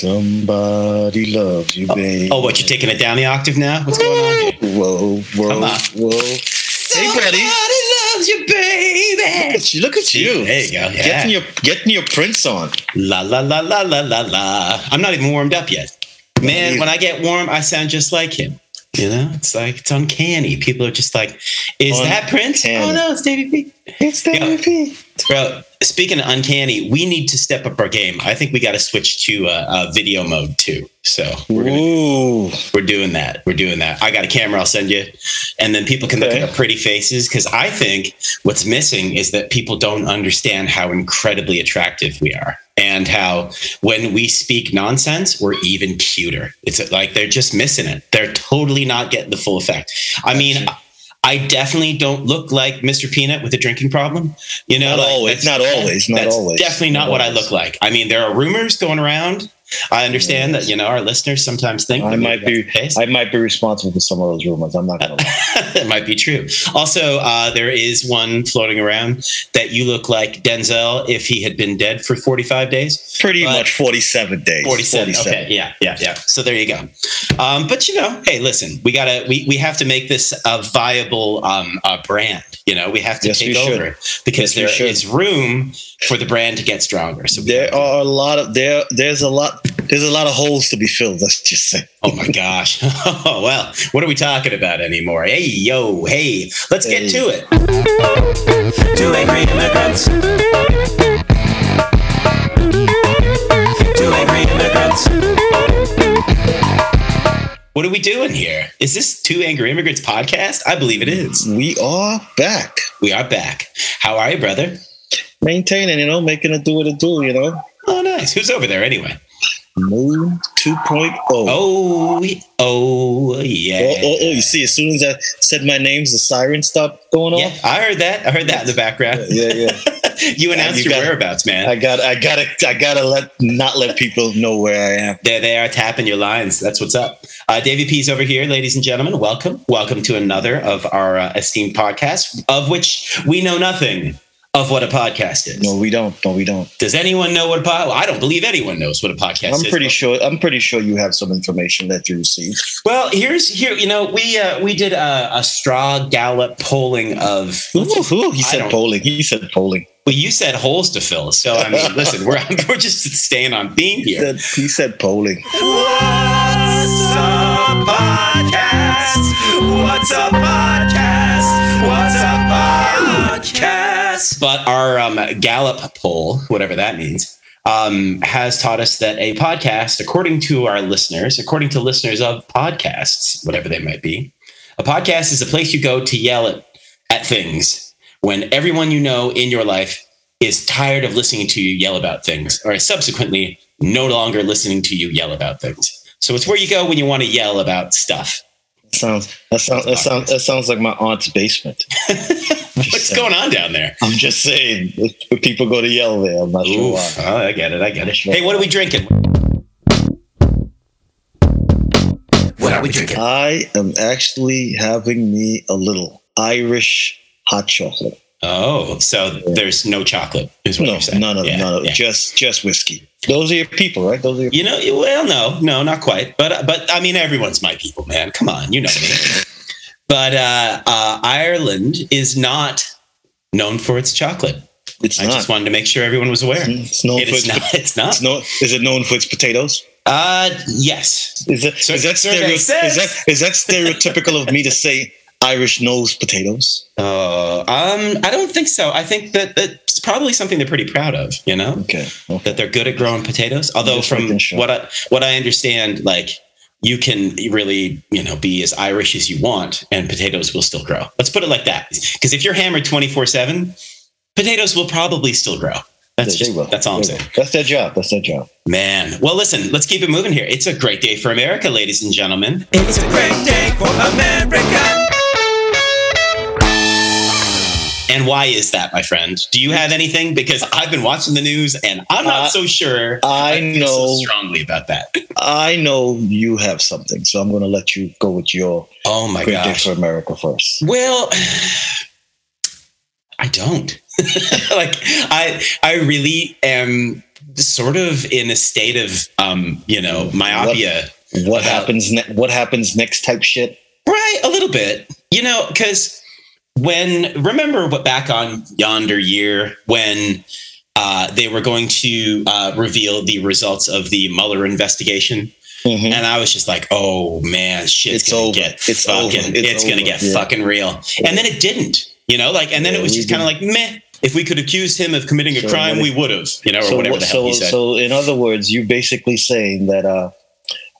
Somebody loves you, oh, baby. Oh, what? You're taking it down the octave now? What's going on here? Whoa, whoa, Come on. whoa. Hey, buddy. Somebody loves you, baby. Look at you. Look at you. There you go. Yeah. Getting your getting your prints on. La la la la la la la. I'm not even warmed up yet. Man, when I get warm, I sound just like him. You know, it's like it's uncanny. People are just like, "Is that Prince?" Oh no, it's Davy P. It's Yeah. P. Bro, speaking of uncanny, we need to step up our game. I think we got to switch to uh, uh, video mode too. So we're gonna, we're doing that. We're doing that. I got a camera. I'll send you, and then people can look at our pretty faces. Because I think what's missing is that people don't understand how incredibly attractive we are, and how when we speak nonsense, we're even cuter. It's like they're just missing it. They're totally not getting the full effect. I mean. I definitely don't look like Mr. Peanut with a drinking problem. You know, Not like, always, not always, not that's always. Definitely not Not what I look like. I mean, there are rumors going around. I understand that you know our listeners sometimes think I might be that's the case. I might be responsible for some of those rumors. I'm not gonna lie. that might be true. Also, uh, there is one floating around that you look like Denzel if he had been dead for 45 days. Pretty But- much 47 days. 47. Okay. Yeah. Yeah. Yeah. So there you go. Um, but you know, hey, listen, we gotta we we have to make this a viable um, uh, brand. You know, we have to Yes, take we should. over because Yes, there is room for the brand to get stronger. So There are a lot of there there's a lot there's a lot of holes to be filled. Let's just say. Oh my gosh. Oh, well, what are we talking about anymore? Hey, yo, hey, let's get Hey. to it. Two angry immigrants. Two angry immigrants. What are we doing here? Is this Two Angry Immigrants podcast? I believe it is. We are back. We are back. How are you, brother? Maintaining, you know, making it do what it do, you know. Oh, nice. Who's over there anyway? Moon 2.0. Oh, Oh, oh, yeah. oh, oh, oh, you see, as soon as I said my names, the siren stopped going Yeah, off. I heard that. I heard that in the background. Yeah, yeah. you announced you your got- whereabouts, man. I got I gotta I gotta let not let people know where I am. there they are tapping your lines. That's what's up. Uh, Davey P's over here, ladies and gentlemen. Welcome. Welcome to another of our uh, esteemed podcasts, of which we know nothing of what a podcast is. No, we don't. No, we don't. Does anyone know what a podcast? Well, I don't believe anyone knows what a podcast is. I'm pretty sure I'm pretty sure you have some information that you received. Well, here's here. You know, we uh, we did a, a straw Gallup polling of. Ooh, ooh, he said polling. He said polling. Well, you said holes to fill. So I mean, listen, we're we're just staying on theme He here. said, he said polling. What's a podcast? What's a podcast? What's a podcast? But our um, Gallup poll, whatever that means, um, has taught us that a podcast, according to our listeners, according to listeners of podcasts, whatever they might be, a podcast is a place you go to yell at, at things when everyone you know in your life is tired of listening to you yell about things, or subsequently no longer listening to you yell about things. So it's where you go when you want to yell about stuff. Sounds that sounds that sounds that sounds like my aunt's basement. What's going on down there? I'm just saying, people go to yell there, I'm not sure why. Oh, I get it. I get it. Hey, what are we drinking? What are we drinking? I am actually having me a little Irish hot chocolate. Oh, so there's no chocolate, is what No, you're saying? none of Yeah, none of yeah. just just whiskey. Those are your people, right? Those are your You know, well, no, no, not quite. But but I mean, everyone's my people, man. Come on, you know me. but uh, uh, Ireland is not known for its chocolate. It's I not. just wanted to make sure everyone was aware. It's known It for its, not. It's not. It's is it known for its potatoes? Uh, yes. Is that So- is that stereo, is that is that stereotypical of me to say Irish nose potatoes? Uh, um, I don't think so. I think that it's probably something they're pretty proud of. You know. Okay. okay. that they're good at growing potatoes. Although from sure. what I what I understand, like you can really you know be as Irish as you want, and potatoes will still grow. Let's put it like that. Because if you're hammered twenty four seven, potatoes will probably still grow. That's They just that's all I'm saying. That's their job. That's their job. Man, well, listen, let's keep it moving here. It's a great day for America, ladies and gentlemen. It's a great day for America. And why is that, my friend? Do you have anything? Because I've been watching the news, and I'm not Uh, so sure. I so know. strongly about that. I know you have something, so I'm going to let you go with your Oh my gosh. for America first. Well, I don't. like I I really am sort of in a state of um, you know myopia. What About- happens? Ne- what happens next? Type shit. Right, a little bit. You know, because when remember what back on yonder year when uh, they were going to uh, reveal the results of the Mueller investigation, Mhm. and I was just like, "Oh man, shit's It's gonna over. get It's fucking, over. It's it's, gonna get Yeah. fucking real." And then it didn't. You know, like, and then Yeah, it was just kind of like, meh. If we could accuse him of committing a So crime, what we would have. You know, or so, whatever the hell so, he said. so, in other words, you're basically saying that uh,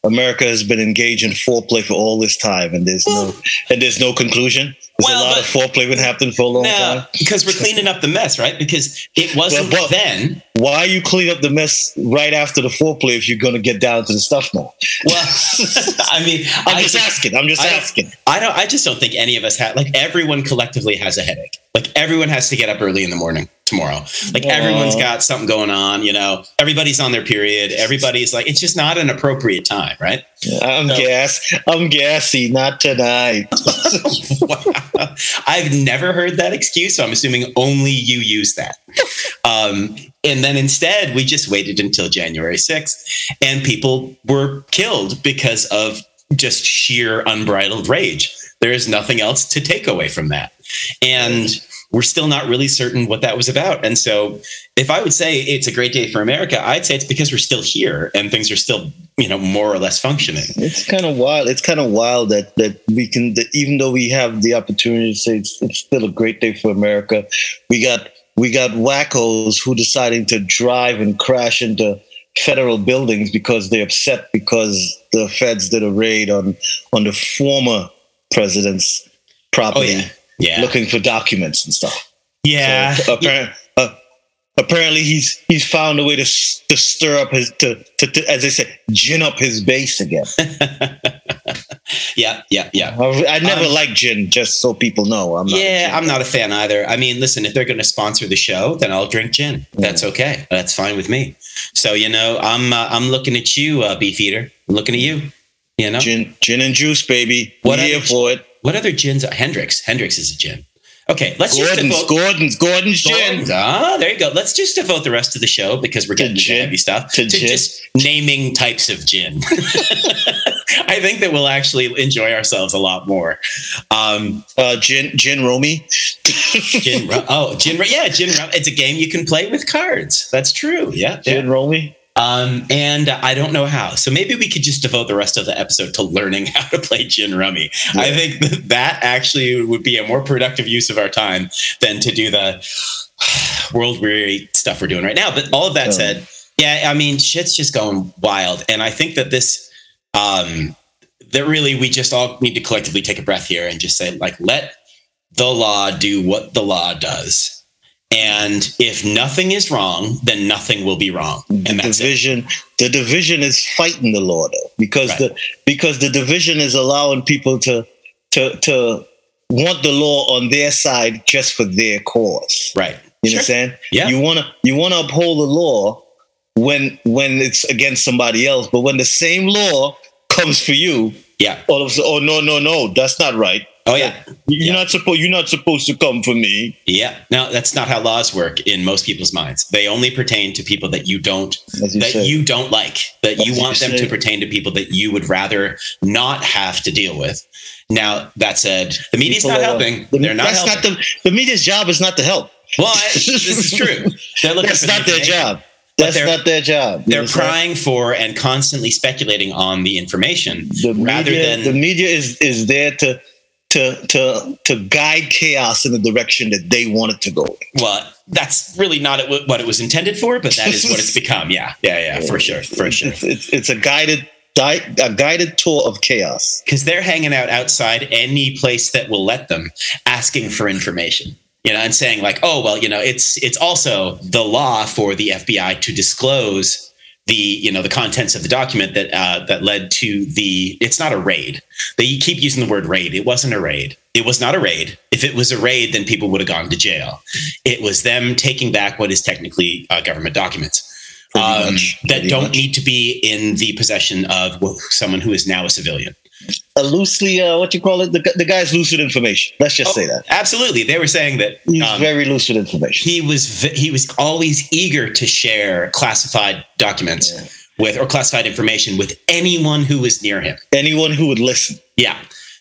America has been engaged in foreplay for all this time, and there's no and there's no conclusion. There's Well, a lot of foreplay been happening for a long time. because we're cleaning up the mess, right? Because it wasn't Well, but- then. Why you clean up the mess right after the foreplay if you're going to get down to the stuff now? Well, I mean, I'm I just asking. I'm just I asking. I don't. I just don't think any of us have. Like everyone collectively has a headache. Like everyone has to get up early in the morning tomorrow. Like Aw. everyone's got something going on. You know, everybody's on their period. Everybody's like, it's just not an appropriate time, right? I'm No. gas. I'm gassy. Not tonight. Wow. I've never heard that excuse, so I'm assuming only you use that. Um, and then instead, we just waited until January 6th, and people were killed because of just sheer unbridled rage. There is nothing else to take away from that. And we're still not really certain what that was about. And so, if I would say it's a great day for America, I'd say it's because we're still here and things are still, you know, more or less functioning. It's kind of wild. It's kind of wild that that we can, that even though we have the opportunity to say it's, it's still a great day for America, we got we got wackos who deciding to drive and crash into federal buildings because they're upset because the feds did a raid on on the former president's Oh, property, yeah. Yeah. looking for documents and stuff. yeah. So, apparent, uh, apparently, he's he's found a way to to stir up his to, to, to as they say, gin up his base again. yeah. Yeah. Yeah. I, I never Um, liked gin, just so people know. I'm yeah, I'm not a fan either. I mean, listen, if they're going to sponsor the show, then I'll drink gin. That's okay. That's fine with me. So you know, I'm uh, I'm looking at you, uh, Beefeater. I'm looking at you. You know, gin, gin and juice, baby. What here other- for it. what other gins? Are? Hendrick's. Hendrick's is a gin. Okay, let's just Gordon's, devote. Gordon's, Gordon's gin. Ah, there you go. Let's just devote the rest of the show because we're getting to gin. heavy stuff To to, just naming types of gin. I think that we'll actually enjoy ourselves a lot more. Um, Uh, gin, gin, rummy. Gin. Oh, gin. Yeah, gin. It's a game you can play with cards. That's true. Yeah. Gin, rummy. Um, and I don't know how. So maybe we could just devote the rest of the episode to learning how to play gin rummy. I think that, that actually would be a more productive use of our time than to do the world weary stuff we're doing right now. But all of that Oh. said, yeah, I mean, shit's just going wild. And I think that this, um, that really we just all need to collectively take a breath here and just say, like, let the law do what the law does. And if nothing is wrong, then nothing will be wrong. the And that's it. division the division is fighting the law though because Right. the because the division is allowing people to to to want the law on their side just for their cause Right. you Sure. understand Yeah. you want to you want to uphold the law when when it's against somebody else but when the same law comes for you Yeah. all of a sudden oh no no no that's not right Oh yeah. you're Yeah. not supposed you're not supposed to come for me Yeah. No, that's not how laws work in most people's minds. They only pertain to people that you don't you that say you don't like. That you As you want them say. to pertain to people that you would rather not have to deal with. Now that said, the media's People not helping. the- They're not that's helping. not the the media's job is not to help well, I, this is true. They're looking that's not their information. job that's they're- not their job You They're understand? prying for and constantly speculating on the information the rather media, than the media is is there to to to to guide chaos in the direction that they want it to go. well, that's really not what it was intended for, but that is what it's become. Yeah, yeah, yeah, for sure, for sure. It's it's, it's a guided a guided tour of chaos. because they're hanging out outside any place that will let them asking for information you know and saying like oh well you know it's it's also the law for the fbi to disclose the you know the contents of the document that uh, that led to the it's not a raid. They keep using the word raid. It wasn't a raid. It was not a raid. If it was a raid then people would have gone to jail. It was them taking back what is technically uh, government documents um, much, that don't much. need to be in the possession of someone who is now a civilian a loosely uh, what you call it. The, the guy's loose with information. Let's just say that Absolutely, they were saying that he's um, very loose with information. he was v- he was always eager to share classified documents Yeah. with or classified information with anyone who was near him. Anyone who would listen. Yeah,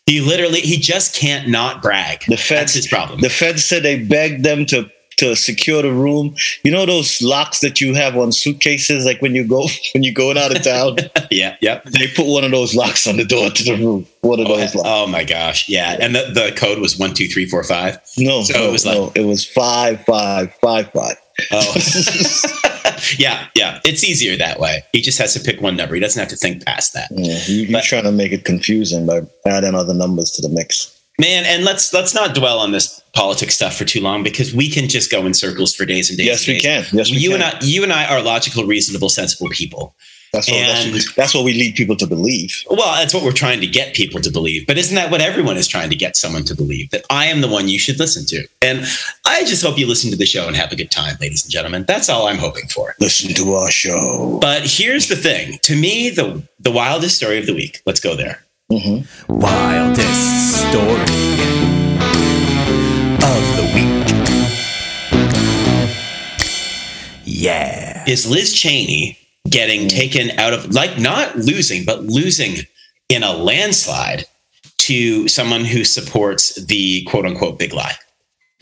he literally he just can't not brag. The That's feds, his problem. The feds said they begged them to to secure the room. You know those locks that you have on suitcases, like when you go when you're going out of town. yeah, yeah. they put one of those locks on the door to the room. One of Oh, those locks. oh my gosh, yeah, and the, the code was one two three four five. No, so no, it was like- no, it was five, five, five, five. Oh, yeah, yeah. It's easier that way. He just has to pick one number. He doesn't have to think past that. Yeah, you, you're But- trying to make it confusing by adding other numbers to the mix. Man, and let's let's not dwell on this politics stuff for too long because we can just go in circles for days and days. Yes, and we can. Yes, we you can. and I, you and I are logical, reasonable, sensible people. that's, what, and- what, that's what we lead people to believe. Well, that's what we're trying to get people to believe. But isn't that what everyone is trying to get someone to believe? That I am the one you should listen to. And I just hope you listen to the show and have a good time, ladies and gentlemen. That's all I'm hoping for. Listen to our show. But here's the thing. To me, the the wildest story of the week. Let's go there. Hmm Wildest story of the week. Yeah. Is Liz Cheney getting taken out of like not losing, but losing in a landslide to someone who supports the quote unquote big lie?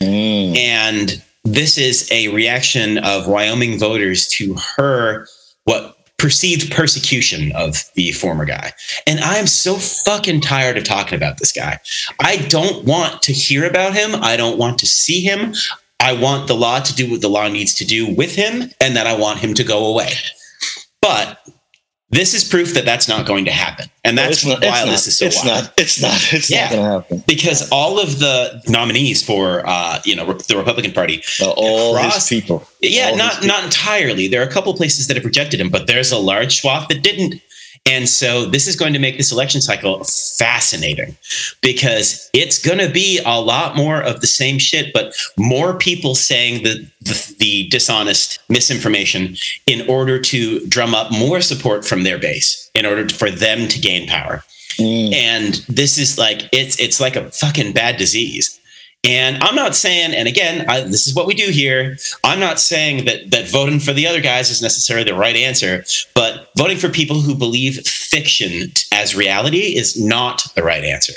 Mm. And this is a reaction of Wyoming voters to her, what perceived persecution of the former guy. And I'm so fucking tired of talking about this guy. I don't want to hear about him. I don't want to see him. I want the law to do what the law needs to do with him and that I want him to go away. But this is proof that that's not going to happen. And that's not, why not, this is so it's wild not. It's not. It's Yeah. not going to happen. because all of the nominees for uh, you know the Republican Party, Uh, all Across- people. yeah, All not not entirely. There are a couple places that have rejected him, but there's a large swath that didn't. And so this is going to make this election cycle fascinating because it's going to be a lot more of the same shit, but more people saying the, the, the dishonest misinformation in order to drum up more support from their base, in order for them to gain power Mm. and this is like it's it's like a fucking bad disease and i'm not saying and again I, this is what we do here. I'm not saying that that voting for the other guys is necessarily the right answer but voting for people who believe fiction as reality is not the right answer.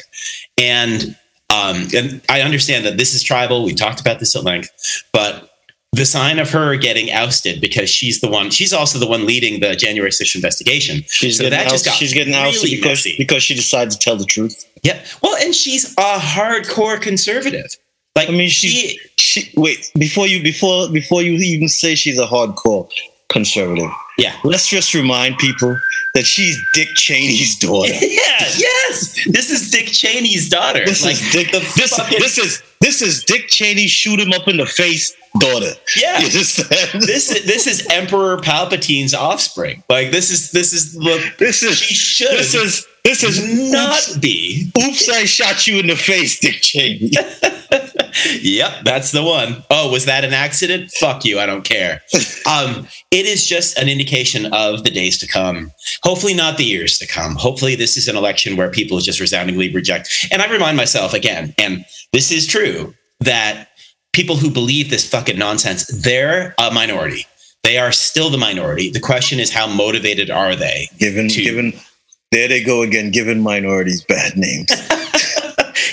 And um and i understand that this is tribal. We talked about this at length but the sign of her getting ousted because she's the one she's also the one leading the january 6th investigation She's So getting that just got she's getting ousted because messy. because she decided to tell the truth. Yeah. Well, and she's a hardcore conservative. Like I mean, she she She wait before you before before you even say she's a hardcore conservative. Yeah. Let's just remind people that she's Dick Cheney's daughter. Yeah, yes. This is Dick Cheney's daughter. This Like, is Dick. the This, fucking- this is this is Dick Cheney shoot him up in the face daughter. Yeah. You? This is this is Emperor Palpatine's offspring. Like this is this is look this is she should this is this is not oops, be. oops I shot you in the face, Dick Cheney. Yep, that's the one. Oh, was that an accident? Fuck you, I don't care. Um, it is just an indication of the days to come. Hopefully, not the years to come. Hopefully, this is an election where people just resoundingly reject. And I remind myself again, and this is true, that people who believe this fucking nonsense, they're a minority. They are still the minority. The question is, how motivated are they? given To- given there they go again, giving minorities bad names.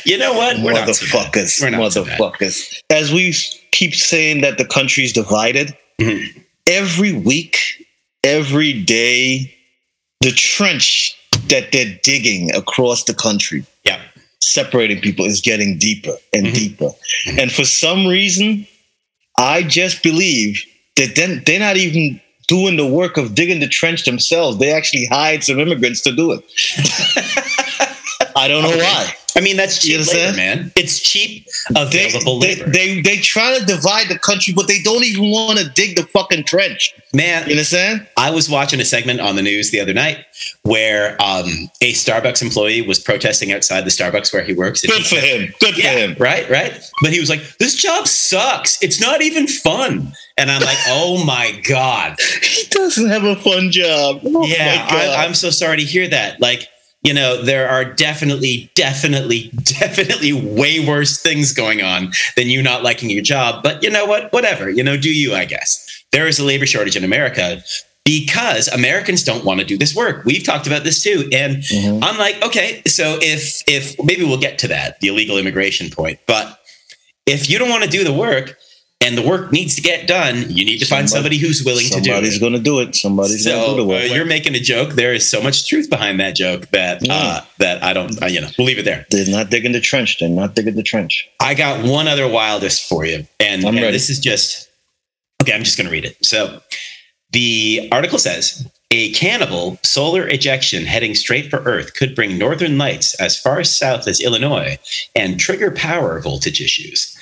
You know what? We're not so bad. motherfuckers. We're motherfuckers. As we keep saying that the country's divided, Mhm. every week, every day, the trench that they're digging across the country, Yeah. separating people, is getting deeper and Mhm. deeper. And for some reason, I just believe that then they're not even doing the work of digging the trench themselves. They actually hired some immigrants to do it. I don't know Okay. why. I mean, that's You cheap labor, man. It's cheap, They, available they, labor. they they try to divide the country, but they don't even want to dig the fucking trench. man, You understand? I was watching a segment on the news the other night where um, a Starbucks employee was protesting outside the Starbucks where he works. Good for him. Good for him. right, right. But he was like, "This job sucks. It's not even fun." And I'm like, "Oh my god, He doesn't have a fun job. Oh yeah. I, I'm so sorry to hear that." Like, you know, there are definitely, definitely, definitely way worse things going on than you not liking your job. But you know what? Whatever. You know, do you, I guess. There is a labor shortage in America because Americans don't want to do this work. We've talked about this too. And Mhm. I'm like, okay, so if if maybe we'll get to that, the illegal immigration point. But if you don't want to do the work and the work needs to get done, you need to find Somebody- somebody who's willing to do it. Somebody's going to do it. Somebody's going to do So the uh, you're making a joke. There is so much truth behind that joke that uh, that I don't. Uh, you know, we'll leave it there. They're not digging the trench. They're not digging the trench. I got one other wildest for you, and, and this is just okay. I'm just going to read it. So the article says a cannibal solar ejection heading straight for Earth could bring northern lights as far south as Illinois and trigger power voltage issues.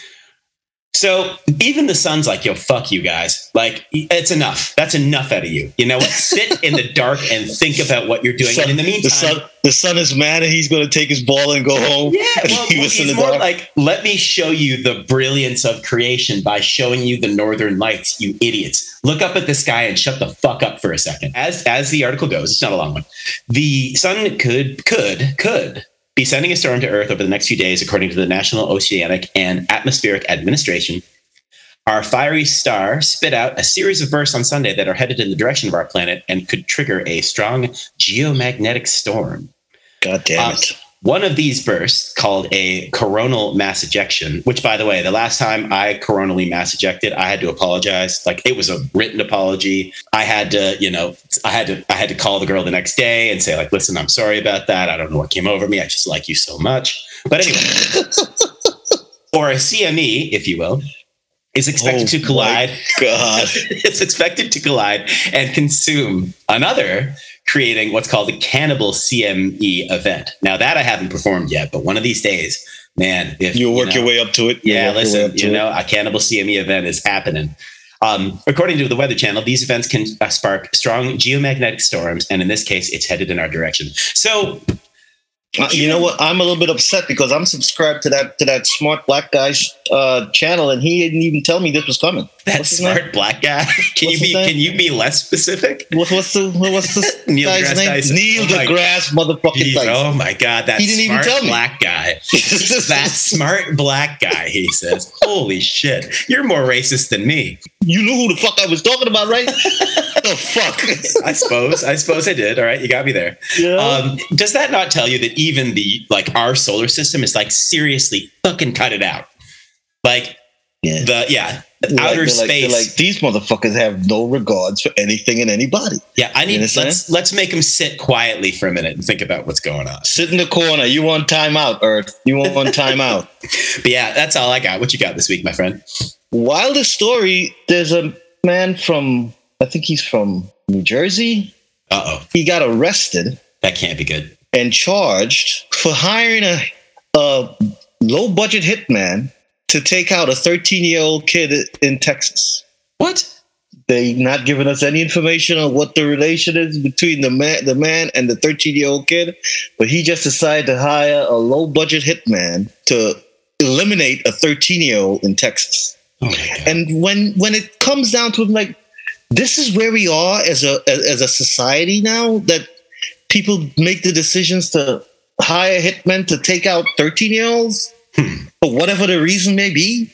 So even the sun's like, yo, fuck you guys. Like, it's enough. That's enough out of you. You know what? Sit in the dark and think about what you're doing. Sun- and in the meantime, the son, the son is mad, and he's going to take his ball and go home. yeah, well, he was in the more dark. like let me show you the brilliance of creation by showing you the northern lights, you idiots. Look up at the sky and shut the fuck up for a second. As as the article goes, it's not a long one. The sun could could could be sending a storm to Earth over the next few days, according to the National Oceanic and Atmospheric Administration. Our fiery star spit out a series of bursts on Sunday that are headed in the direction of our planet and could trigger a strong geomagnetic storm. God damn Uh, it! One of these bursts, called a coronal mass ejection, which, by the way, the last time I coronally mass ejected, I had to apologize. Like it was a written apology. I had to, you know, I had to, I had to call the girl the next day and say, like, listen, I'm sorry about that. I don't know what came over me. I just like you so much. But anyway, or a CME, if you will, is expected Oh to collide God, it's expected to collide and consume another, creating what's called a cannibal CME event. Now that I haven't performed yet, but one of these days, man, if you'll work know, your way up to it. Yeah, work your way listen, you it. know, a cannibal CME event is happening. Um, according to the Weather Channel, these events can uh, spark strong geomagnetic storms, and in this case, it's headed in our direction. So, Uh, you know what? I'm a little bit upset because I'm subscribed to that to that smart black guy's uh, channel, and he didn't even tell me this was coming. that What's smart black guy, can What's you be can you be less specific? What, what's the what's the Neil guy's deGrasse name? Tyson. Neil Oh my- deGrasse motherfucking Tyson. oh my god, that He didn't even tell me. black guy. That smart black guy, he says. Holy shit. You're more racist than me. You knew who the fuck I was talking about, right? the fuck? I suppose. I suppose I did. All right, you got me there. Yeah. Um, does that not tell you that even the like our solar system is like seriously fucking cut it out? Like yeah. the yeah, like- outer they're like- space. like these motherfuckers have no regards for anything and anybody. yeah, I need understand? let's let's make them sit quietly for a minute and think about what's going on. Sit in the corner. You want timeout, Earth? You want timeout? But yeah, that's all I got. What you got this week, my friend? Wildest story. There's a man from I think he's from New Jersey. Uh oh, He got arrested that can't be good. and charged for hiring a, a low budget hitman to take out a 13 year old kid in Texas. What? They not giving us any information on what the relation is between the man, the man and the 13 year old kid, but he just decided to hire a low budget hitman to eliminate a 13 year old in Texas. Oh. And when when it comes down to it, like this is where we are as a as, a society now that people make the decisions to hire hitmen to take out 13 year olds Hmm. for whatever the reason may be.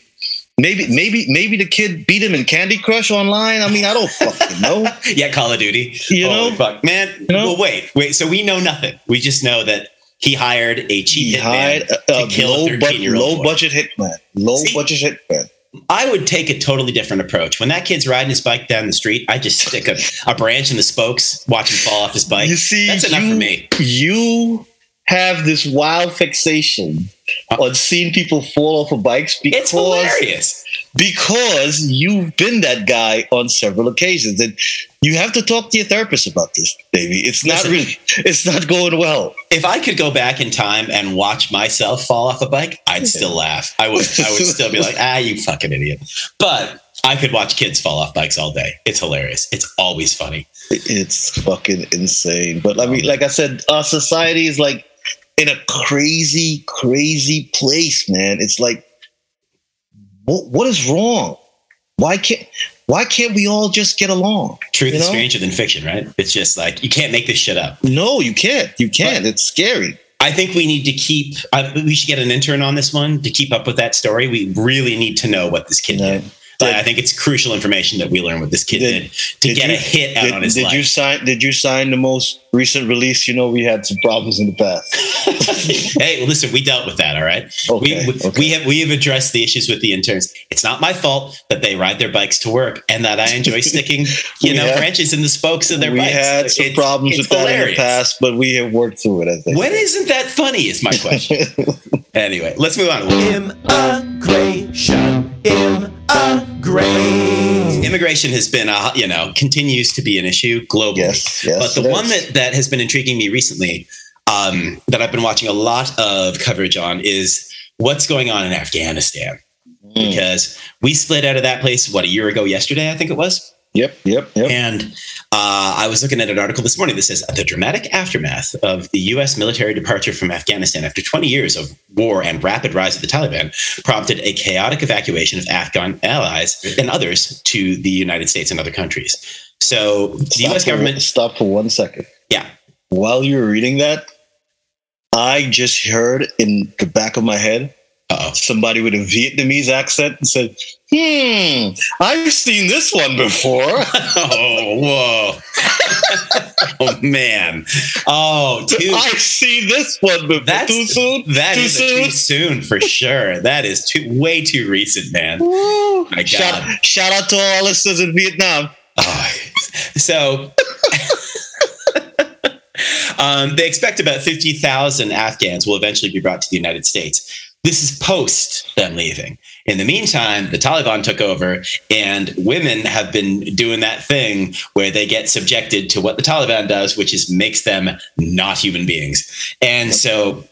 Maybe maybe maybe the kid beat him in Candy Crush online. I mean, I don't fucking know. yeah, Call of Duty. You Holy know? fuck, man. know? Well, wait, wait. So we know nothing. We just know that he hired a cheap He hitman hired a, to kill low, bu- 13-year-old low boy. budget hitman. Low See? budget hitman. I would take a totally different approach. When that kid's riding his bike down the street, I just stick a, a branch in the spokes, watch him fall off his bike. you see, That's enough you, for me. You have this wild fixation on seeing people fall off of bikes because It's hilarious. Because you've been that guy on several occasions, and you have to talk to your therapist about this, baby. It's not Listen. really, it's not going well. If I could go back in time and watch myself fall off a bike, I'd still laugh. I would. I would still be like, ah, you fucking idiot. But I could watch kids fall off bikes all day. It's hilarious. It's always funny. It's fucking insane. But I mean, like I said, our society is like in a crazy, crazy place, man. It's like, what, what is wrong? Why can't why can't we all just get along? Truth You is stranger than fiction, right? It's just like you can't make this shit up. No, you can't. You can't. it's scary. I think we need to keep. Uh, we should get an intern on this one to keep up with that story. We really need to know what this kid No. did. I I think it's crucial information that we learn what this kid Did- did, to did get you- a hit out Did, on his did life. you sign? Did you sign the most recent release? You know, we had some problems in the past. hey, well, listen, we dealt with that. All right. Okay, we, we, okay. we have we have addressed the issues with the interns. It's not my fault that they ride their bikes to work and that I enjoy sticking, you know, had- branches in the spokes of their we bikes. had some It's- problems it's with that in the past, but we have worked through it. I think. When isn't that funny? Is my question. anyway, let's move on. Immigration. Immigration. Immigration has been, a, you know, continues to be an issue globally. Yes, yes, but the one is. that that has been intriguing me recently, um, that I've been watching a lot of coverage on, is what's going on in Afghanistan. Mm. Because we split out of that place what a year ago yesterday, I think it was. Yep, yep, yep. And uh, I was looking at an article this morning that says the dramatic aftermath of the U.S. military departure from Afghanistan after 20 years of war and rapid rise of the Taliban prompted a chaotic evacuation of Afghan allies and others to the United States and other countries. So the Stop U.S. for- government, Stop for one second. yeah, While you were reading that, I just heard in the back of my head uh-oh. somebody with a Vietnamese accent and said, "Hmm, I've seen this one before." oh, whoa, oh man, oh, too. I've seen this one before. That's too soon. That too is soon. too soon for sure. That is too way too recent, man. Woo. My Shout, God. shout out to all listeners in Vietnam. Oh, so um, they expect about 50,000 Afghans will eventually be brought to the United States. This is post them leaving. In the meantime, the Taliban took over, and women have been doing that thing where they get subjected to what the Taliban does, which is makes them not human beings. And so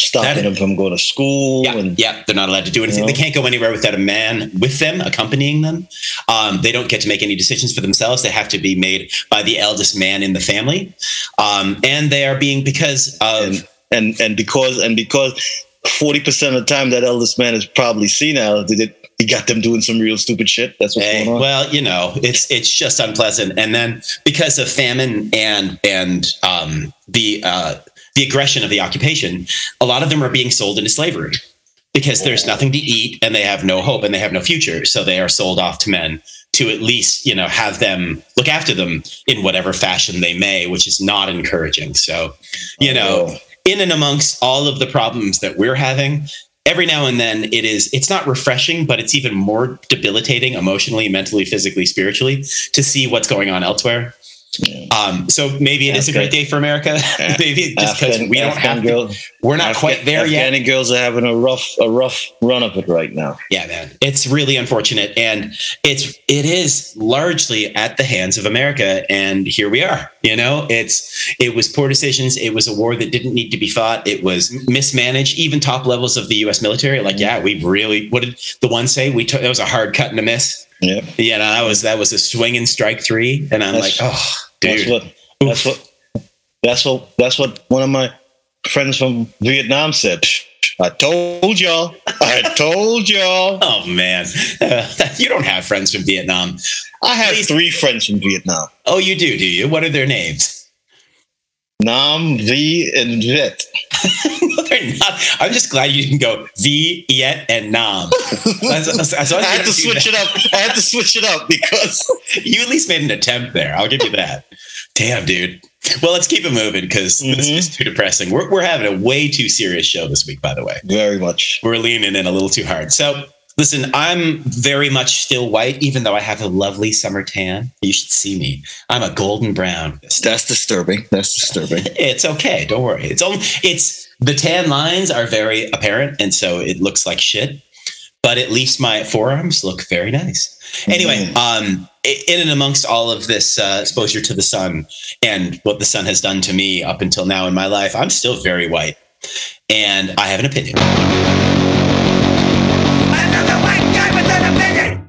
Stopping them from going to school yeah, and yeah, they're not allowed to do anything. You know? They can't go anywhere without a man with them, accompanying them. Um, they don't get to make any decisions for themselves. They have to be made by the eldest man in the family, um, and they are being because of and and and because and because forty percent of the time that eldest man is probably senile, did it? He got them doing some real stupid shit. That's what's Hey, going on. well, you know, it's it's just unpleasant. And then because of famine and and um, the uh, the aggression of the occupation, a lot of them are being sold into slavery because there's nothing to eat and they have no hope and they have no future. So they are sold off to men to at least you know have them look after them in whatever fashion they may, which is not encouraging. So you know Oh. In and amongst all of the problems that we're having every now and then it is it's not refreshing but it's even more debilitating emotionally mentally physically spiritually to see what's going on elsewhere. Um, so maybe it is a great day for america. Maybe just because we don't Afghan have to, girl- we're not Afghan- quite there yet. Afghani girls are having a rough a rough run of it right now. yeah man. It's really unfortunate and it's it is largely at the hands of america and here we are you know? It's it was poor decisions. It was a war that didn't need to be fought. It was mismanaged even top levels of the us military. Like yeah we really what did the one say? We took that was a hard cut and a miss Yeah, yeah no, that was that was a swing and strike three and i'm That's- like oh that's dude what that's what that's what that's what one of my friends from Vietnam said. I told y'all. I told y'all. oh man you don't have friends from vietnam I have Please. three friends from Vietnam. oh you do do you what are their names Nam, V, and Viet. No, they're not. I'm just glad you didn't go V, Yet, and Nam. I had to switch it up. I had to switch it up because You at least made an attempt there. I'll give you that. Damn, dude. Well, let's keep it moving because this Mhm. is too depressing. We're, we're having a way too serious show this week, by the way. very much. We're leaning in a little too hard. So, listen, I'm very much still white, even though I have a lovely summer tan. You should see me. I'm a golden brown. That's disturbing. That's disturbing. It's okay. Don't worry. It's only it's the tan lines are very apparent, and so it looks like shit. But at least my forearms look very nice. Anyway, Mhm. um, in and amongst all of this uh, exposure to the sun and what the sun has done to me up until now in my life, I'm still very white, and I have an opinion.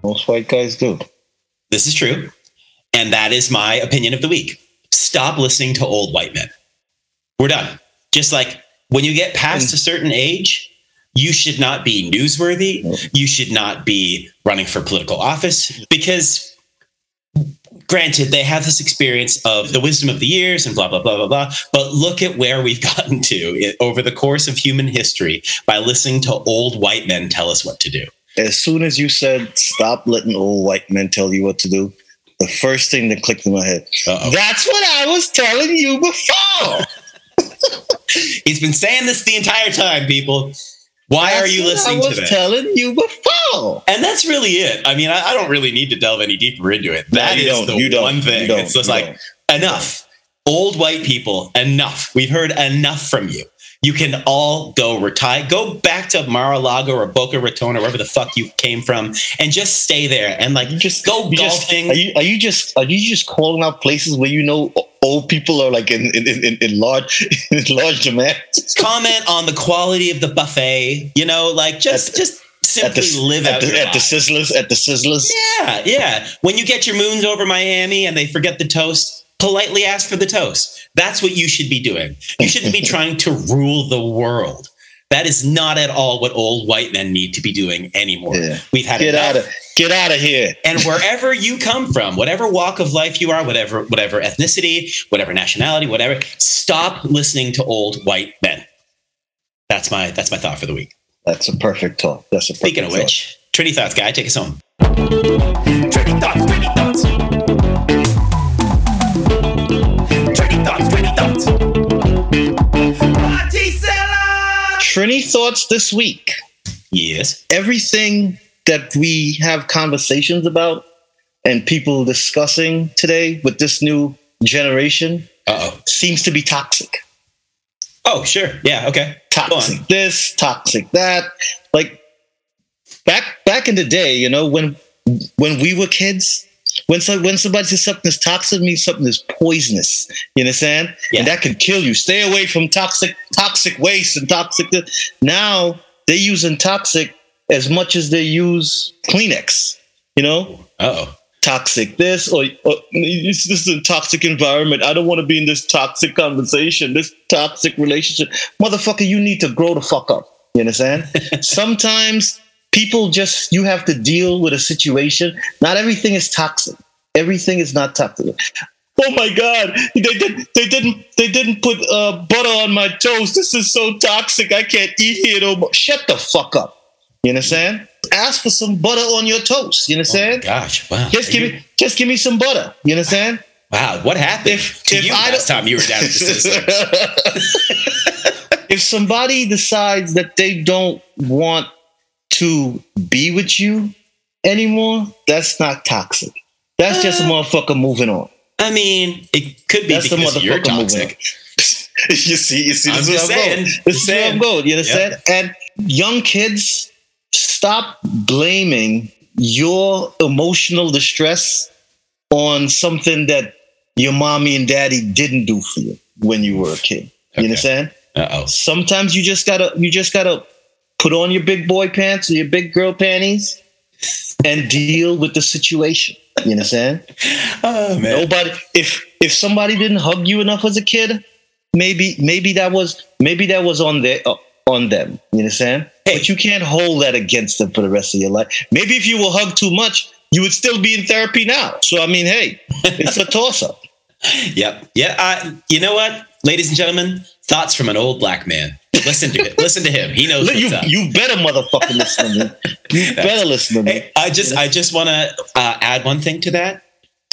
Most white guys do. This is true, and that is my opinion of the week. Stop listening to old white men. We're done. Just like when you get past a certain age, you should not be newsworthy. You should not be running for political office because granted, they have this experience of the wisdom of the years and blah, blah, blah, blah, blah. But look at where we've gotten to over the course of human history by listening to old white men tell us what to do. As soon as you said stop letting old white men tell you what to do, the first thing that clicked in my head. Uh-oh. That's what I was telling you before. He's been saying this the entire time, people. Why are you listening what listening I to was telling you before. and that's really it. I mean, I, I don't really need to delve any deeper into it. That you is the You one thing. It's just like enough. Old white people, enough. We've heard enough from you. You can all go retire, go back to Mar-a-Lago or Boca Raton or wherever the fuck you came from, and just stay there and like just go you just- are you are you just are you just calling out places where you know old people are like in in, in, in large in large demand? comment on the quality of the buffet. You know, like just At just At simply the, live at the, at the sizzlers at the sizzlers. Yeah, yeah. When you get your Moons Over My Hammy and they forget the toast, politely ask for the toast. That's what you should be doing. You shouldn't be trying to rule the world. That is not at all what old white men need to be doing anymore. Yeah. We've had Get enough. out of get out of here. and wherever you come from, whatever walk of life you are, whatever whatever ethnicity, whatever nationality, whatever, stop listening to old white men. That's my that's my thought for the week. That's a perfect talk. That's a perfect Speaking of thought. which, Trinity Thoughts guy, take us home. Trendy thoughts, trendy thoughts. Trini thoughts this week. Yes. Everything that we have conversations about and people discussing today with this new generation Uh oh. seems to be toxic. Oh, sure. Yeah. Okay. Toxic this, toxic that. Like back back in the day, you know, when when we were kids, when so, when somebody says something is toxic, means something is poisonous. You understand? Yeah. And that can kill you. Stay away from toxic toxic waste and toxic. Now they're using toxic as much as they use Kleenex. You know, Uh oh. toxic this or, or this, this is a toxic environment. I don't want to be in this toxic conversation, this toxic relationship. Motherfucker, you need to grow the fuck up. You understand? Sometimes people just you have to deal with a situation. Not everything is toxic. Everything is not toxic. Oh my God! They did. They didn't. They didn't put uh, butter on my toast. This is so toxic. I can't eat here no more. Shut the fuck up. You understand? Ask for some butter on your toast. You Oh understand? gosh. Wow. Just give me, just give me some butter. You understand? Wow. What happened If- to if you I last time you were down at the if somebody decides that they don't want to be with you anymore, that's not toxic. That's just a Uh, motherfucker moving on. I mean, it could be That's the because you're motherfucker moving on. toxic. you see, you see, I'm this is just where I'm saying, going. This is where. I'm going. You understand? And young kids, stop blaming your emotional distress on something that your mommy and daddy didn't do for you when you were a kid. You Okay. understand? Uh oh. Sometimes you just gotta you just gotta put on your big boy pants or your big girl panties and deal with the situation. You understand? Oh man. Nobody if if somebody didn't hug you enough as a kid, maybe maybe that was maybe that was on their uh, on them. You understand? Hey. But you can't hold that against them for the rest of your life. Maybe if you were hugged too much, you would still be in therapy now. So I mean, hey, it's a toss up. Yep. Yeah. Uh, you know what, ladies and gentlemen? Thoughts from an old black man. Listen to it. Listen to him. He knows You you better motherfucking listen to me. You better listen to me. Hey, I just I just want to uh, add one thing to that,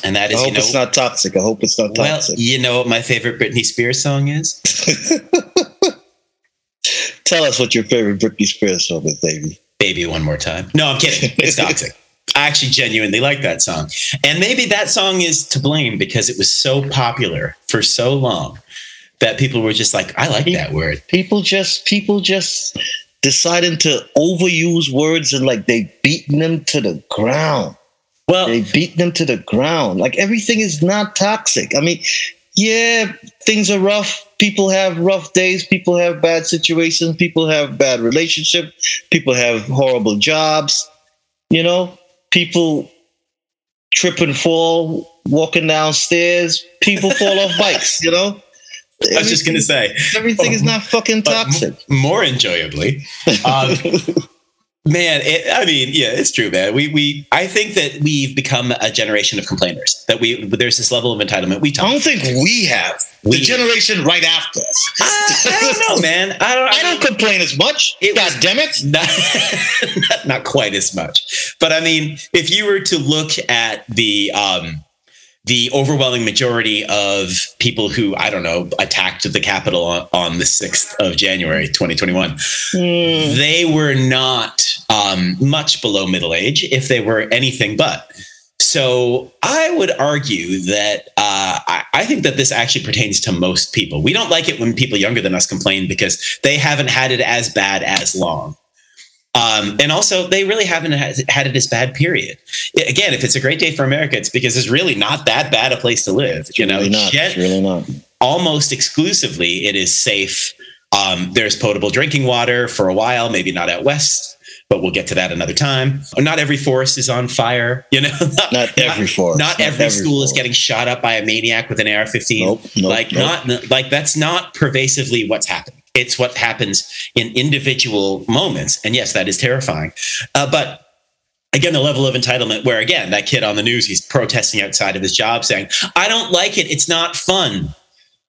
and that is, I hope you know it's not toxic. I hope it's not toxic. well toxic. you know what my favorite Britney Spears song is. Tell us what your favorite Britney Spears song is, baby. Baby One More Time. No, I'm kidding. It's toxic. I actually genuinely like that song. And maybe that song is to blame because it was so popular for so long that people were just like, I like that word. People just people just deciding to overuse words and like they beating them to the ground. Well, They beat them to the ground. Like everything is not toxic. I mean, yeah, things are rough. People have rough days. People have bad situations. People have bad relationships. People have horrible jobs. You know, people trip and fall walking downstairs. People fall off bikes. You know, I was just going to say, everything is not fucking toxic. m- more enjoyably, um, Man, it, I mean, yeah, it's true, man. We we I think that we've become a generation of complainers. That we there's this level of entitlement. We I don't think we have We- the generation right after us. I, I don't know, man. I don't. I don't complain as much. It God was- damn it! not, not, not quite as much. But I mean, if you were to look at the um, the overwhelming majority of people who I don't know attacked the Capitol on, on the sixth of January, 2021, they were not um, much below middle age, if they were anything but. So I would argue that uh, I, I think that this actually pertains to most people. We don't like it when people younger than us complain because they haven't had it as bad as long. Um, and also, they really haven't had it as bad. Period. Again, if it's a great day for America, it's because it's really not that bad a place to live. You know, really not. It's really not. almost exclusively it is safe. Um, there's potable drinking water for a while, maybe not out west, but we'll get to that another time. Not every forest is on fire, you know. Not every forest. Not, every, school is getting shot up by a maniac with an AR-15. Nope, nope, like nope. not like that's not pervasively what's happening. It's what happens in individual moments, and yes, that is terrifying. Uh, but again, the level of entitlement, where again, that kid on the news, he's protesting outside of his job, saying, "I don't like it. It's not fun."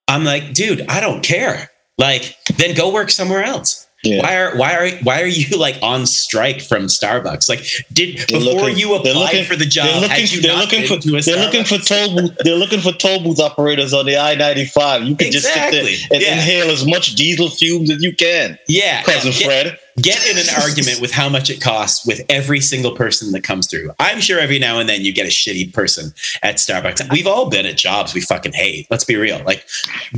I'm like, dude, I don't care. Like, then go work somewhere else. Yeah. Why are why are why are you like on strike from Starbucks? Like, did They're before looking- you applied looking- for the job, They're looking, they're looking for they're looking for toll booth, they're looking for toll booth operators on the I ninety five. You can just sit there and Yeah. inhale as much diesel fumes as you can, Yeah, cousin get- Fred. Get in an argument with how much it costs with every single person that comes through. I'm sure every now and then you get a shitty person at Starbucks. We've all been at jobs we fucking hate. Let's be real. Like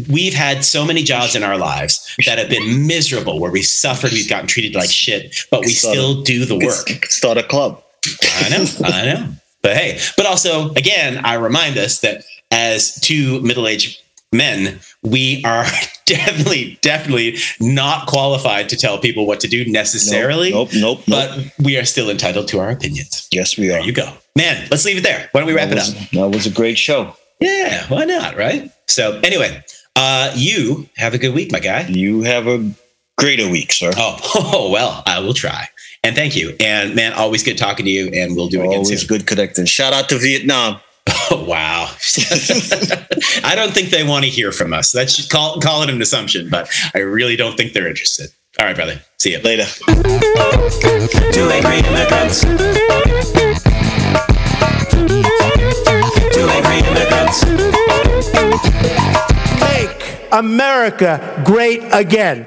we've had so many jobs in our lives that have been miserable where we suffered, we've gotten treated like shit, but we Start a- still do the work. Start a club. I know, I know. But hey, but also again, I remind us that as two middle-aged men, we are definitely, definitely not qualified to tell people what to do necessarily. Nope, nope, nope. But we are still entitled to our opinions. yes, we are. There you go. Man, let's leave it there. Why don't we wrap that it was, up? That was a great show. Yeah, why not? Right? So anyway, uh, you have a good week, my guy. You have a greater week, sir. Oh, oh well, I will try. And thank you. And man, always good talking to you. And we'll do it again Always soon. good connecting. Shout out to Vietnam. Wow. I don't think they want to hear from us. That's just call call it an assumption, but I really don't think they're interested. All right, brother. See you. Later. Two angry immigrants. Two angry immigrants. Make America great again.